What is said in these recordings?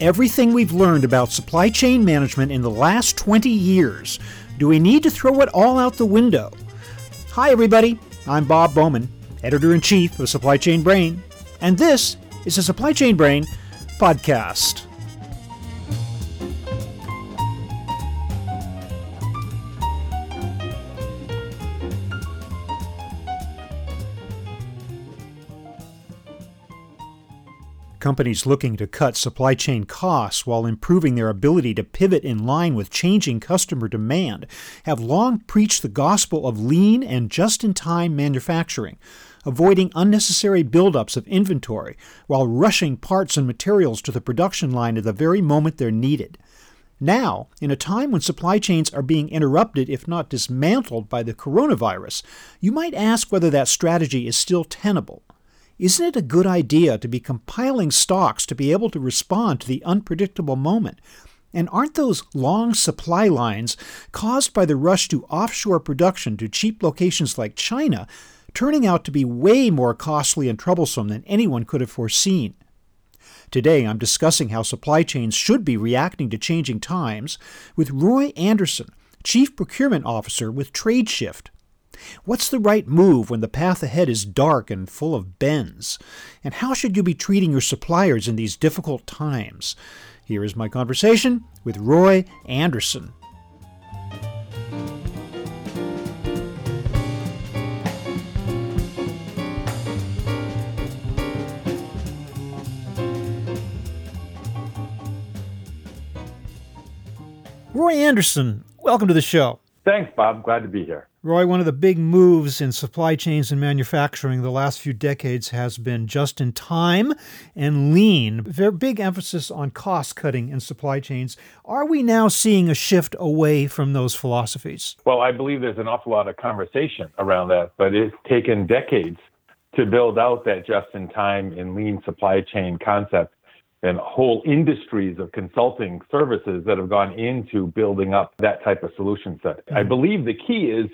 everything we've learned about supply chain management in the last 20 years, do we need to throw it all out the window? Hi, everybody. I'm Bob Bowman, editor in chief of Supply Chain Brain, and this is a Supply Chain Brain podcast. Companies looking to cut supply chain costs while improving their ability to pivot in line with changing customer demand have long preached the gospel of lean and just in time manufacturing, avoiding unnecessary buildups of inventory while rushing parts and materials to the production line at the very moment they're needed. Now, in a time when supply chains are being interrupted, if not dismantled, by the coronavirus, you might ask whether that strategy is still tenable. Isn't it a good idea to be compiling stocks to be able to respond to the unpredictable moment? And aren't those long supply lines caused by the rush to offshore production to cheap locations like China turning out to be way more costly and troublesome than anyone could have foreseen? Today, I'm discussing how supply chains should be reacting to changing times with Roy Anderson, Chief Procurement Officer with TradeShift. What's the right move when the path ahead is dark and full of bends? And how should you be treating your suppliers in these difficult times? Here is my conversation with Roy Anderson. Roy Anderson, welcome to the show. Thanks, Bob. Glad to be here. Roy, one of the big moves in supply chains and manufacturing the last few decades has been just in time and lean. Very big emphasis on cost cutting in supply chains. Are we now seeing a shift away from those philosophies? Well, I believe there's an awful lot of conversation around that, but it's taken decades to build out that just in time and lean supply chain concept and whole industries of consulting services that have gone into building up that type of solution set. Mm-hmm. I believe the key is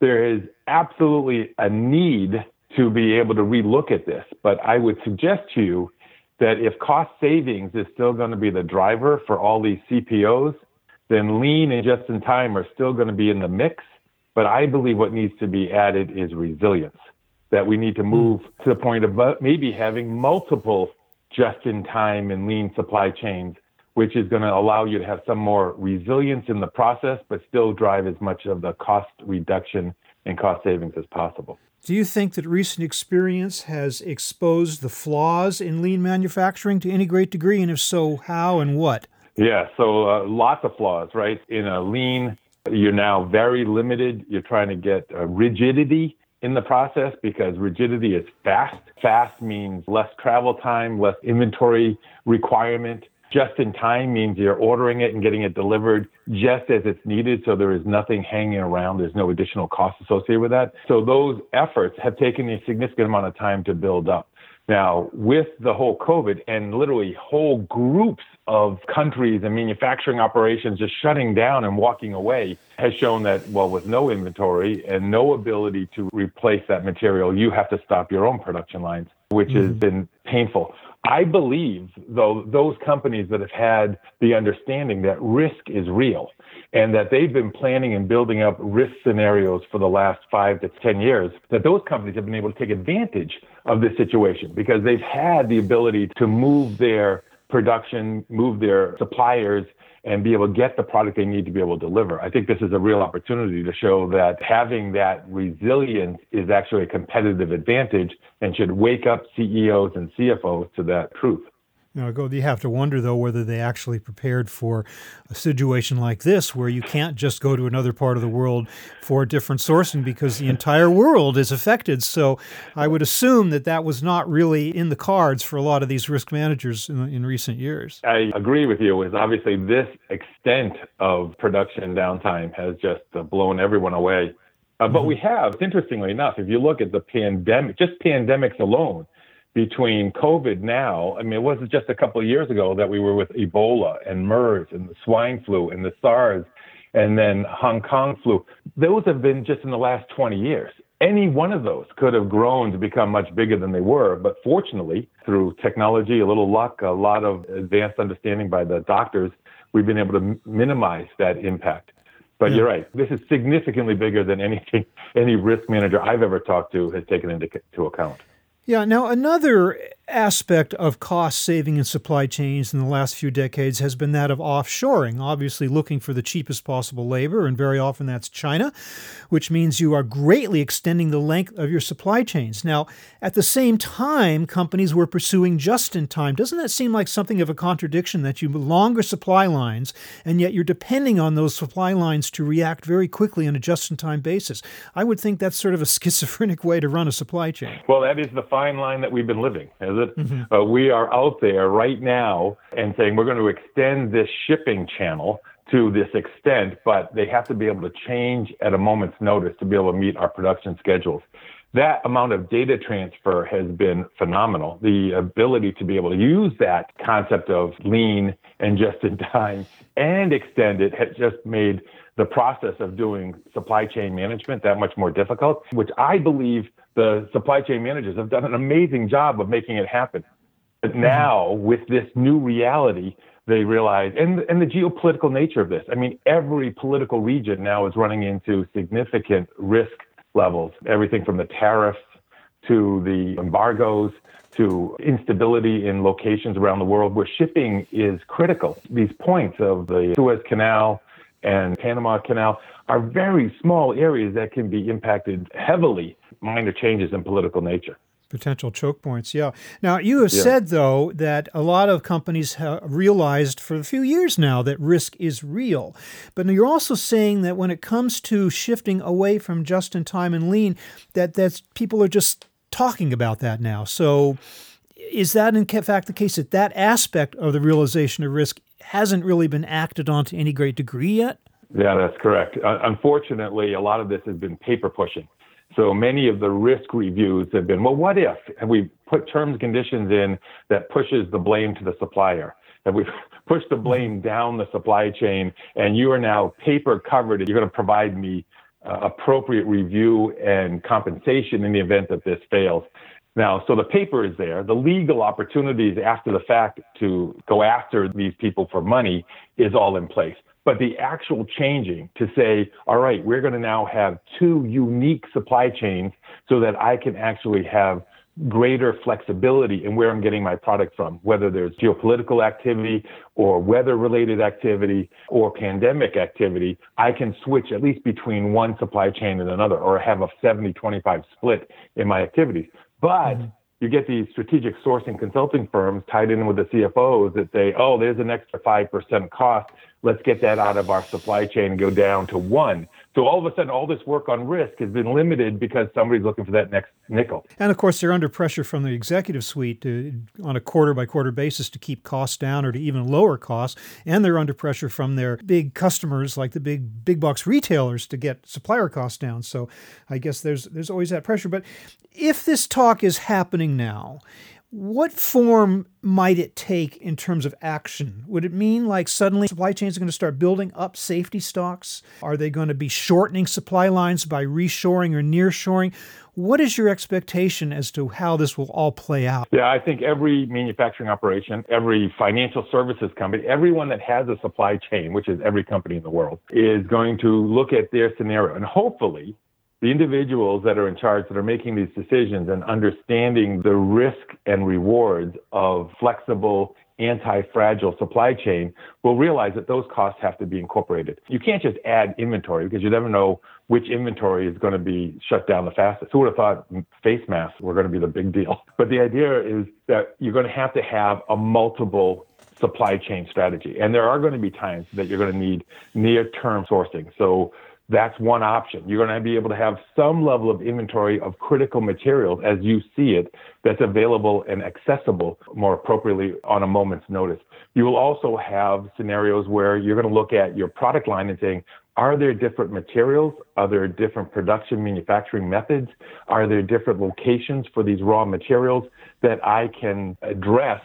there is absolutely a need to be able to relook at this. But I would suggest to you that if cost savings is still going to be the driver for all these CPOs, then lean and just in time are still going to be in the mix. But I believe what needs to be added is resilience, that we need to move to the point of maybe having multiple just in time and lean supply chains which is going to allow you to have some more resilience in the process, but still drive as much of the cost reduction and cost savings as possible. Do you think that recent experience has exposed the flaws in lean manufacturing to any great degree? And if so, how and what? Yeah, so uh, lots of flaws, right? In a lean, you're now very limited. You're trying to get uh, rigidity in the process because rigidity is fast. Fast means less travel time, less inventory requirement. Just in time means you're ordering it and getting it delivered just as it's needed. So there is nothing hanging around. There's no additional cost associated with that. So those efforts have taken a significant amount of time to build up. Now, with the whole COVID and literally whole groups of countries and manufacturing operations just shutting down and walking away has shown that, well, with no inventory and no ability to replace that material, you have to stop your own production lines, which mm-hmm. has been painful. I believe, though, those companies that have had the understanding that risk is real and that they've been planning and building up risk scenarios for the last five to 10 years, that those companies have been able to take advantage of this situation because they've had the ability to move their production, move their suppliers, and be able to get the product they need to be able to deliver. I think this is a real opportunity to show that having that resilience is actually a competitive advantage and should wake up CEOs and CFOs to that truth. You know, you have to wonder though whether they actually prepared for a situation like this, where you can't just go to another part of the world for different sourcing because the entire world is affected. So, I would assume that that was not really in the cards for a lot of these risk managers in, in recent years. I agree with you. Is obviously this extent of production downtime has just uh, blown everyone away. Uh, but mm-hmm. we have, interestingly enough, if you look at the pandemic, just pandemics alone between COVID now. I mean, it wasn't just a couple of years ago that we were with Ebola and MERS and the swine flu and the SARS and then Hong Kong flu. Those have been just in the last 20 years. any one of those could have grown to become much bigger than they were. But fortunately, through technology, a little luck, a lot of advanced understanding by the doctors, we've been able to m- minimize that impact. But yeah. you're right. This is significantly bigger than anything any risk manager I've ever talked to has taken into account. Yeah. Now, another aspect of cost saving in supply chains in the last few decades has been that of offshoring, obviously looking for the cheapest possible labor, and very often that's China, which means you are greatly extending the length of your supply chains. Now, at the same time, companies were pursuing just in time. Doesn't that seem like something of a contradiction that you have longer supply lines and yet you're depending on those supply lines to react very quickly on a just in time basis? I would think that's sort of a schizophrenic way to run a supply chain. Well, that is the fine line that we've been living, is it? Mm-hmm. Uh, we are out there right now and saying we're going to extend this shipping channel to this extent, but they have to be able to change at a moment's notice to be able to meet our production schedules. That amount of data transfer has been phenomenal. The ability to be able to use that concept of lean and just in time and extend it has just made the process of doing supply chain management that much more difficult, which I believe the supply chain managers have done an amazing job of making it happen. But mm-hmm. now, with this new reality, they realize, and, and the geopolitical nature of this. I mean, every political region now is running into significant risk levels, everything from the tariffs to the embargoes to instability in locations around the world where shipping is critical. These points of the Suez Canal and Panama Canal are very small areas that can be impacted heavily minor changes in political nature. Potential choke points, yeah. Now, you have yeah. said, though, that a lot of companies have realized for a few years now that risk is real. But you're also saying that when it comes to shifting away from just in time and lean, that that's, people are just talking about that now. So, is that in fact the case that that aspect of the realization of risk hasn't really been acted on to any great degree yet? Yeah, that's correct. Uh, unfortunately, a lot of this has been paper pushing. So many of the risk reviews have been, well, what if? And we put terms and conditions in that pushes the blame to the supplier. And we push the blame down the supply chain, and you are now paper covered. and You're going to provide me uh, appropriate review and compensation in the event that this fails. Now, so the paper is there. The legal opportunities after the fact to go after these people for money is all in place. But the actual changing to say, all right, we're going to now have two unique supply chains so that I can actually have greater flexibility in where I'm getting my product from, whether there's geopolitical activity or weather related activity or pandemic activity, I can switch at least between one supply chain and another or have a 70 25 split in my activities. But mm-hmm. You get these strategic sourcing consulting firms tied in with the CFOs that say, oh, there's an extra 5% cost let's get that out of our supply chain and go down to one. So all of a sudden, all this work on risk has been limited because somebody's looking for that next nickel. And of course, they're under pressure from the executive suite to, on a quarter by quarter basis to keep costs down or to even lower costs. And they're under pressure from their big customers, like the big big box retailers, to get supplier costs down. So I guess there's there's always that pressure. But if this talk is happening now, what form might it take in terms of action? Would it mean like suddenly supply chains are going to start building up safety stocks? Are they going to be shortening supply lines by reshoring or nearshoring? What is your expectation as to how this will all play out? Yeah, I think every manufacturing operation, every financial services company, everyone that has a supply chain, which is every company in the world, is going to look at their scenario and hopefully the individuals that are in charge that are making these decisions and understanding the risk and rewards of flexible anti-fragile supply chain will realize that those costs have to be incorporated. You can't just add inventory because you never know which inventory is going to be shut down the fastest. Who would have thought face masks were going to be the big deal? But the idea is that you're going to have to have a multiple supply chain strategy. And there are going to be times that you're going to need near-term sourcing. So that's one option. You're going to be able to have some level of inventory of critical materials as you see it that's available and accessible more appropriately on a moment's notice. You will also have scenarios where you're going to look at your product line and saying, are there different materials? Are there different production manufacturing methods? Are there different locations for these raw materials that I can address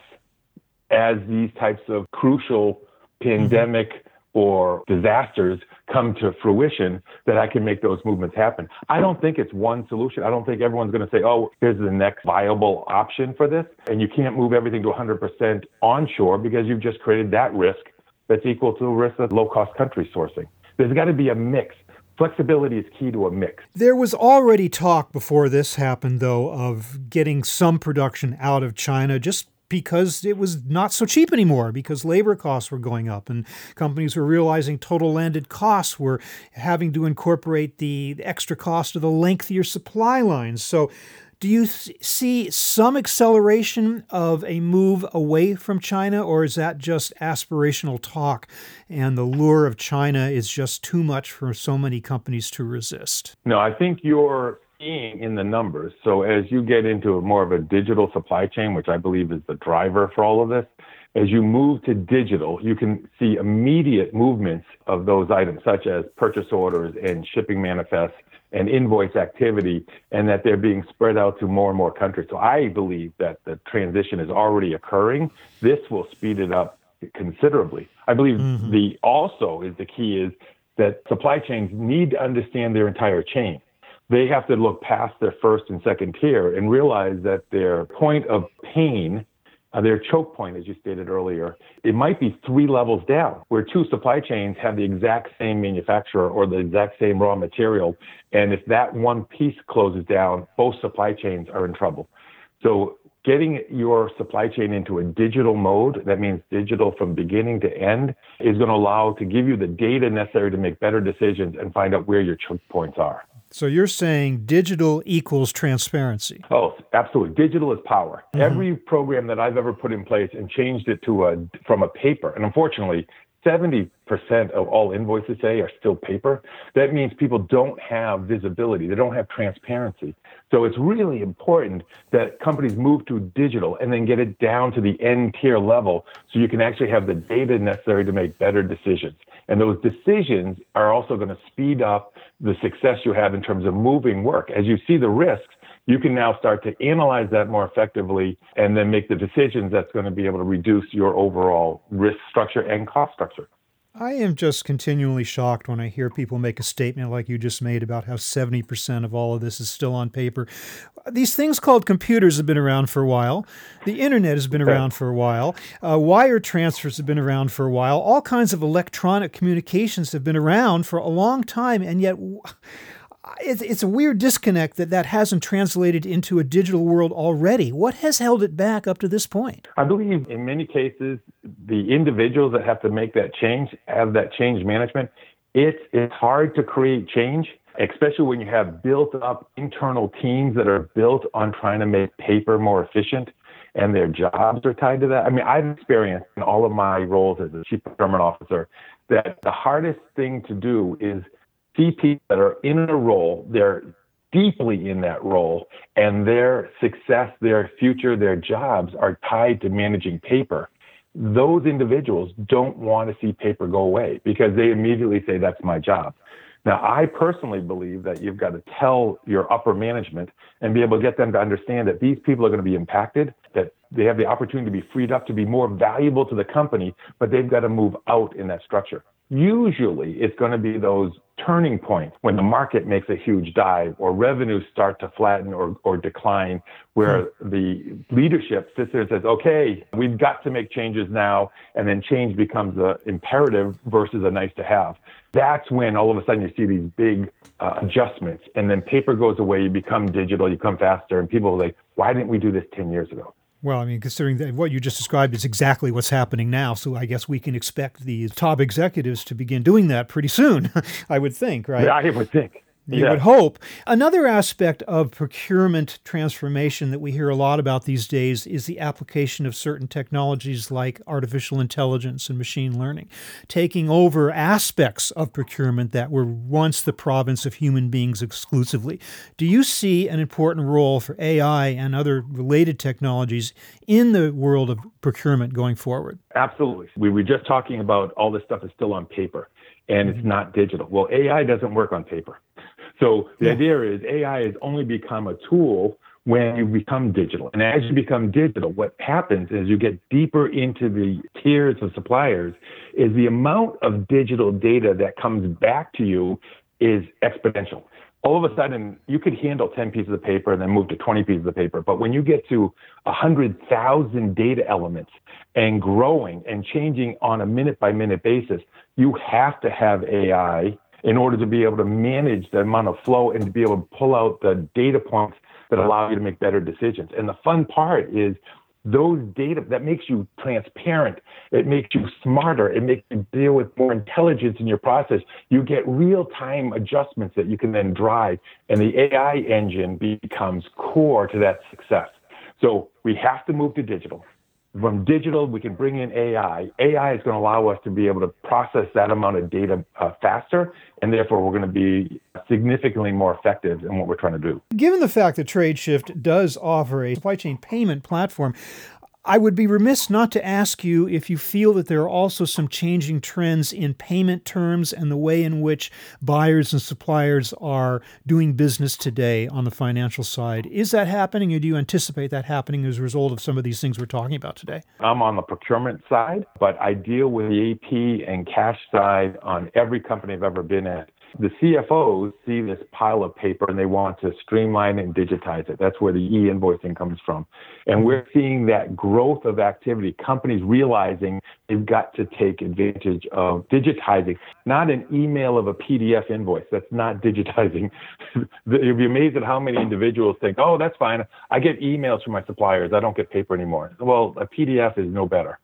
as these types of crucial mm-hmm. pandemic or disasters come to fruition that I can make those movements happen. I don't think it's one solution. I don't think everyone's going to say, oh, here's the next viable option for this. And you can't move everything to 100% onshore because you've just created that risk that's equal to the risk of low cost country sourcing. There's got to be a mix. Flexibility is key to a mix. There was already talk before this happened, though, of getting some production out of China just because it was not so cheap anymore because labor costs were going up and companies were realizing total landed costs were having to incorporate the extra cost of the lengthier supply lines. So do you see some acceleration of a move away from China, or is that just aspirational talk and the lure of China is just too much for so many companies to resist? No, I think you're seeing in the numbers. So as you get into more of a digital supply chain, which I believe is the driver for all of this, as you move to digital, you can see immediate movements of those items, such as purchase orders and shipping manifests and invoice activity, and that they're being spread out to more and more countries. So I believe that the transition is already occurring. This will speed it up considerably. I believe mm-hmm. the also is the key is that supply chains need to understand their entire chain they have to look past their first and second tier and realize that their point of pain, uh, their choke point, as you stated earlier, it might be three levels down, where two supply chains have the exact same manufacturer or the exact same raw material. And if that one piece closes down, both supply chains are in trouble. So getting your supply chain into a digital mode, that means digital from beginning to end, is going to allow to give you the data necessary to make better decisions and find out where your choke points are. So you're saying digital equals transparency? Oh, absolutely. Digital is power. Mm-hmm. Every program that I've ever put in place and changed it to a from a paper, and unfortunately, 70% of all invoices say are still paper. That means people don't have visibility. They don't have transparency. So it's really important that companies move to digital and then get it down to the end tier level so you can actually have the data necessary to make better decisions. And those decisions are also going to speed up the success you have in terms of moving work. As you see the risks, you can now start to analyze that more effectively and then make the decisions that's going to be able to reduce your overall risk structure and cost structure. I am just continually shocked when I hear people make a statement like you just made about how 70% of all of this is still on paper. These things called computers have been around for a while. The internet has been around for a while. Uh, wire transfers have been around for a while. All kinds of electronic communications have been around for a long time. And yet, it's, it's a weird disconnect that that hasn't translated into a digital world already. What has held it back up to this point? I believe in many cases, the individuals that have to make that change have that change management. It's, it's hard to create change, especially when you have built up internal teams that are built on trying to make paper more efficient and their jobs are tied to that. I mean, I've experienced in all of my roles as a chief procurement officer that the hardest thing to do is see people that are in a role, they're deeply in that role, and their success, their future, their jobs are tied to managing paper. Those individuals don't want to see paper go away because they immediately say, That's my job. Now, I personally believe that you've got to tell your upper management and be able to get them to understand that these people are going to be impacted, that they have the opportunity to be freed up to be more valuable to the company, but they've got to move out in that structure. Usually, it's going to be those turning point when the market makes a huge dive or revenues start to flatten or, or decline, where hmm. the leadership sits there and says, okay, we've got to make changes now. And then change becomes an imperative versus a nice to have. That's when all of a sudden you see these big uh, adjustments and then paper goes away, you become digital, you become faster, and people are like, why didn't we do this 10 years ago? Well, I mean, considering that what you just described is exactly what's happening now, so I guess we can expect the top executives to begin doing that pretty soon. I would think, right? Yeah, I would think. You yeah. would hope. Another aspect of procurement transformation that we hear a lot about these days is the application of certain technologies like artificial intelligence and machine learning, taking over aspects of procurement that were once the province of human beings exclusively. Do you see an important role for AI and other related technologies in the world of procurement going forward? Absolutely. We were just talking about all this stuff is still on paper and it's mm-hmm. not digital. Well, AI doesn't work on paper. So the yeah. idea is AI has only become a tool when you become digital. And as you become digital, what happens is you get deeper into the tiers of suppliers is the amount of digital data that comes back to you is exponential. All of a sudden, you could handle 10 pieces of paper and then move to 20 pieces of paper. But when you get to 100,000 data elements and growing and changing on a minute by minute basis, you have to have AI in order to be able to manage the amount of flow and to be able to pull out the data points that allow you to make better decisions. And the fun part is those data that makes you transparent. It makes you smarter. It makes you deal with more intelligence in your process. You get real time adjustments that you can then drive and the ai engine becomes core to that success. So we have to move to digital from digital, we can bring in AI. AI is going to allow us to be able to process that amount of data uh, faster, and therefore we're going to be significantly more effective in what we're trying to do. Given the fact that TradeShift does offer a supply chain payment platform, I would be remiss not to ask you if you feel that there are also some changing trends in payment terms and the way in which buyers and suppliers are doing business today on the financial side. Is that happening, or do you anticipate that happening as a result of some of these things we're talking about today? I'm on the procurement side, but I deal with the AP and cash side on every company I've ever been at. The CFOs see this pile of paper and they want to streamline and digitize it. That's where the e invoicing comes from. And we're seeing that growth of activity, companies realizing they've got to take advantage of digitizing, not an email of a PDF invoice. That's not digitizing. You'll be amazed at how many individuals think, oh, that's fine. I get emails from my suppliers. I don't get paper anymore. Well, a PDF is no better.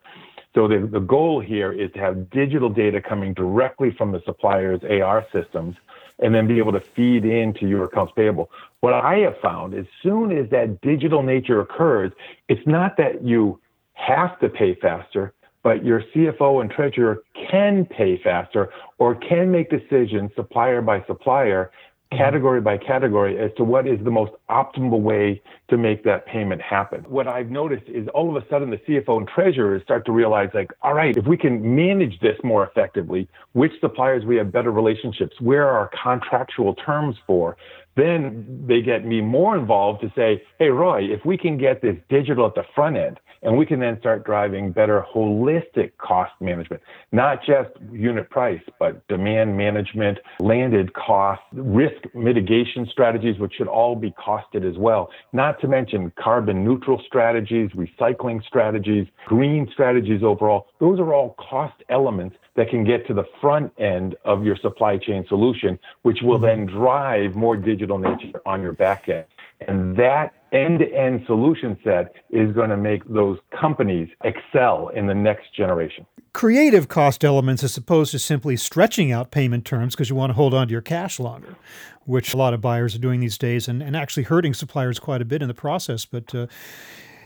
So the, the goal here is to have digital data coming directly from the supplier's AR systems and then be able to feed into your accounts payable. What I have found as soon as that digital nature occurs, it's not that you have to pay faster, but your CFO and treasurer can pay faster or can make decisions supplier by supplier category by category as to what is the most optimal way to make that payment happen. What I've noticed is all of a sudden the CFO and treasurers start to realize like, all right, if we can manage this more effectively, which suppliers we have better relationships, where are our contractual terms for, then they get me more involved to say, hey, Roy, if we can get this digital at the front end and we can then start driving better holistic cost management, not just unit price, but demand management, landed cost, risk mitigation strategies, which should all be costed as well, not to mention carbon neutral strategies, recycling strategies, green strategies overall. Those are all cost elements that can get to the front end of your supply chain solution, which will mm-hmm. then drive more digital nature on your back end. And that end to end solution set is going to make those companies excel in the next generation. Creative cost elements as opposed to simply stretching out payment terms because you want to hold on to your cash longer, which a lot of buyers are doing these days and, and actually hurting suppliers quite a bit in the process. But uh,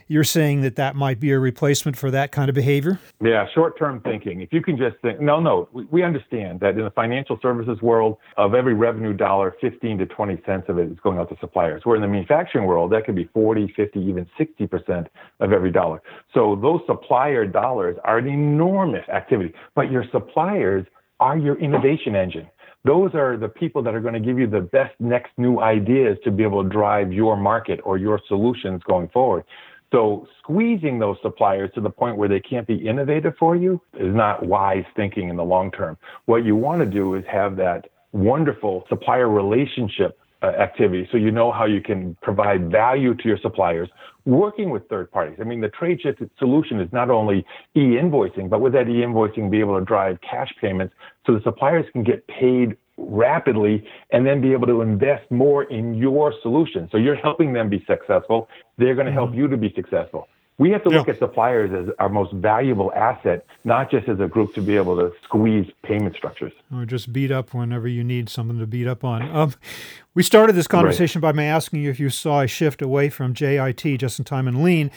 you're saying that that might be a replacement for that kind of behavior? Yeah, short term thinking. If you can just think, no, no, we, we understand that in the financial services world, of every revenue dollar, 15 to 20 cents of it is going out to suppliers. Where in the manufacturing world, that could be 40, 50, even 60% of every dollar. So those supplier dollars are an enormous activity, but your suppliers are your innovation engine those are the people that are going to give you the best next new ideas to be able to drive your market or your solutions going forward. So squeezing those suppliers to the point where they can't be innovative for you is not wise thinking in the long term. What you want to do is have that wonderful supplier relationship uh, activity so you know how you can provide value to your suppliers working with third parties. I mean, the TradeShift solution is not only e-invoicing, but with that e-invoicing, be able to drive cash payments so the suppliers can get paid rapidly and then be able to invest more in your solution. So you're helping them be successful. They're going to help mm-hmm. you to be successful. We have to look yeah. at suppliers as our most valuable asset, not just as a group to be able to squeeze payment structures. Or just beat up whenever you need something to beat up on. Um, we started this conversation right. by asking you if you saw a shift away from JIT, just in time and lean,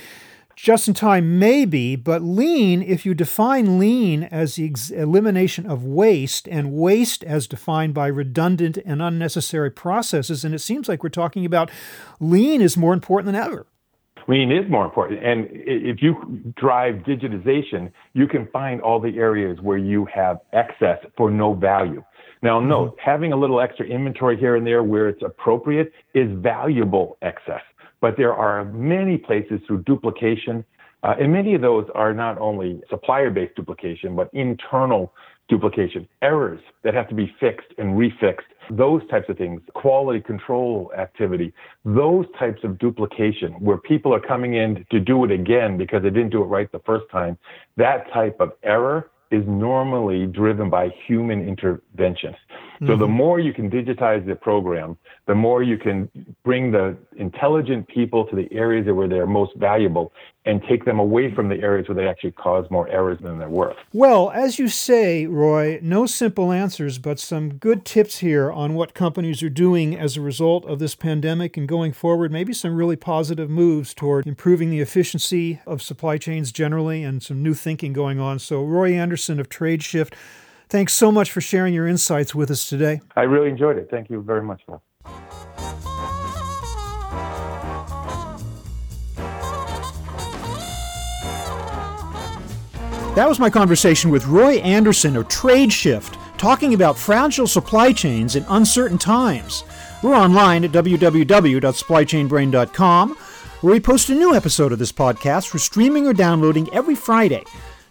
just in time, maybe, but lean, if you define lean as the ex- elimination of waste and waste as defined by redundant and unnecessary processes, and it seems like we're talking about lean is more important than ever. Lean is more important. And if you drive digitization, you can find all the areas where you have excess for no value. Now, note, mm-hmm. having a little extra inventory here and there where it's appropriate is valuable excess. But there are many places through duplication. Uh, and many of those are not only supplier based duplication, but internal duplication, errors that have to be fixed and refixed, those types of things, quality control activity, those types of duplication where people are coming in to do it again because they didn't do it right the first time, that type of error is normally driven by human intervention. So mm-hmm. the more you can digitize the program, the more you can bring the intelligent people to the areas where they're most valuable and take them away from the areas where they actually cause more errors than they're worth. Well, as you say, Roy, no simple answers, but some good tips here on what companies are doing as a result of this pandemic and going forward, maybe some really positive moves toward improving the efficiency of supply chains generally and some new thinking going on. So, Roy Anderson of TradeShift, thanks so much for sharing your insights with us today. I really enjoyed it. Thank you very much, Bob. That was my conversation with Roy Anderson of TradeShift, talking about fragile supply chains in uncertain times. We're online at www.supplychainbrain.com, where we post a new episode of this podcast for streaming or downloading every Friday.